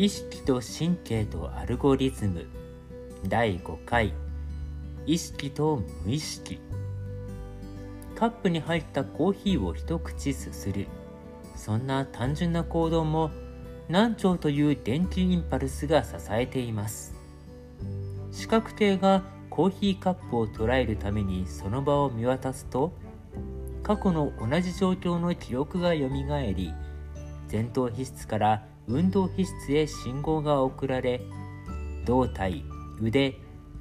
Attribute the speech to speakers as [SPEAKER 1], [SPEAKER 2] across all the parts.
[SPEAKER 1] 意識と神経とアルゴリズム。第5回。意識と無意識。カップに入ったコーヒーを一口すする。そんな単純な行動も難聴という電気インパルスが支えています。視覚艇がコーヒーカップを捉えるためにその場を見渡すと過去の同じ状況の記憶がよみがえり前頭皮質から運動皮質へ信号が送られ胴体腕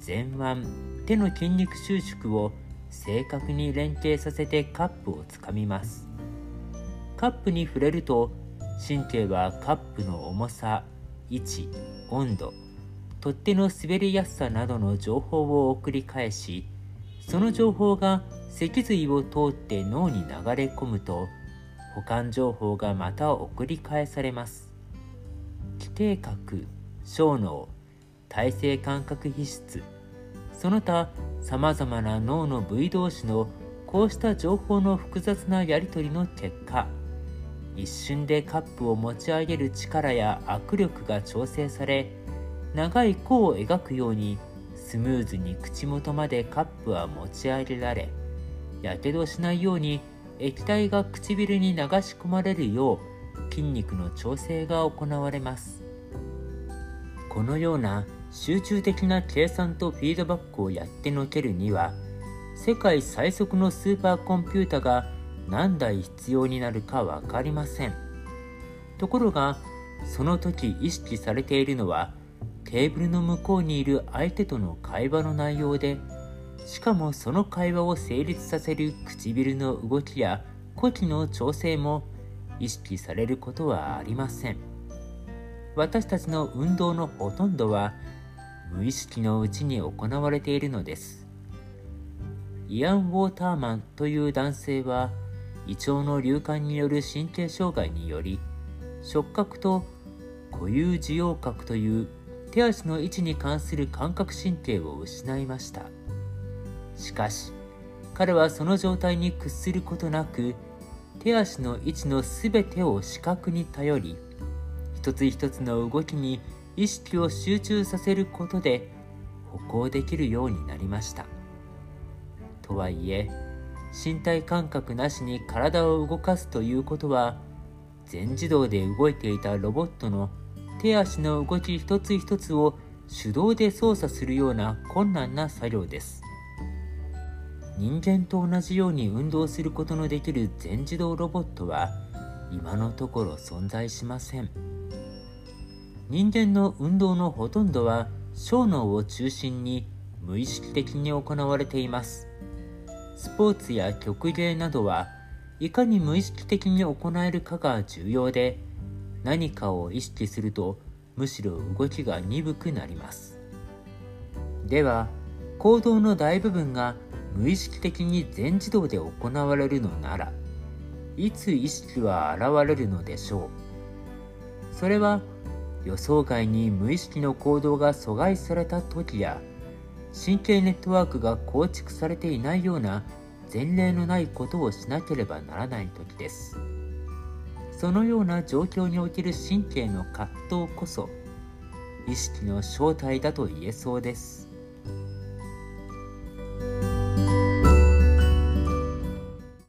[SPEAKER 1] 前腕手の筋肉収縮を正確に連携させてカップをつかみます。カップに触れると神経はカップの重さ位置温度取っ手の滑りやすさなどの情報を送り返しその情報が脊髄を通って脳に流れ込むと保管情報がまた送り返されます。底核小脳体性感覚皮質。その他さまざまな脳の部位同士のこうした情報の複雑なやり取りの結果一瞬でカップを持ち上げる力や握力が調整され長い弧を描くようにスムーズに口元までカップは持ち上げられやけどしないように液体が唇に流し込まれるよう筋肉の調整が行われます。このような集中的な計算とフィードバックをやってのけるには世界最速のスーパーコンピュータが何台必要になるか分かりません。ところがその時意識されているのはテーブルの向こうにいる相手との会話の内容でしかもその会話を成立させる唇の動きや呼気の調整も意識されることはありません。私たちの運動のほとんどは無意識のうちに行われているのです。イアン・ウォーターマンという男性は胃腸の流感による神経障害により触覚と固有受容覚という手足の位置に関する感覚神経を失いました。しかし彼はその状態に屈することなく手足の位置の全てを視覚に頼り一つ一つの動きに意識を集中させることで歩行できるようになりました。とはいえ身体感覚なしに体を動かすということは全自動で動いていたロボットの手足の動き一つ一つを手動で操作するような困難な作業です。人間と同じように運動することのできる全自動ロボットは今のところ存在しません。人間の運動のほとんどは小脳を中心に無意識的に行われています。スポーツや曲芸などはいかに無意識的に行えるかが重要で何かを意識するとむしろ動きが鈍くなります。では行動の大部分が無意識的に全自動で行われるのならいつ意識は現れるのでしょう。それは予想外に無意識の行動が阻害された時や神経ネットワークが構築されていないような前例のないことをしなければならない時です。そのような状況における神経の葛藤こそ意識の正体だと言えそうです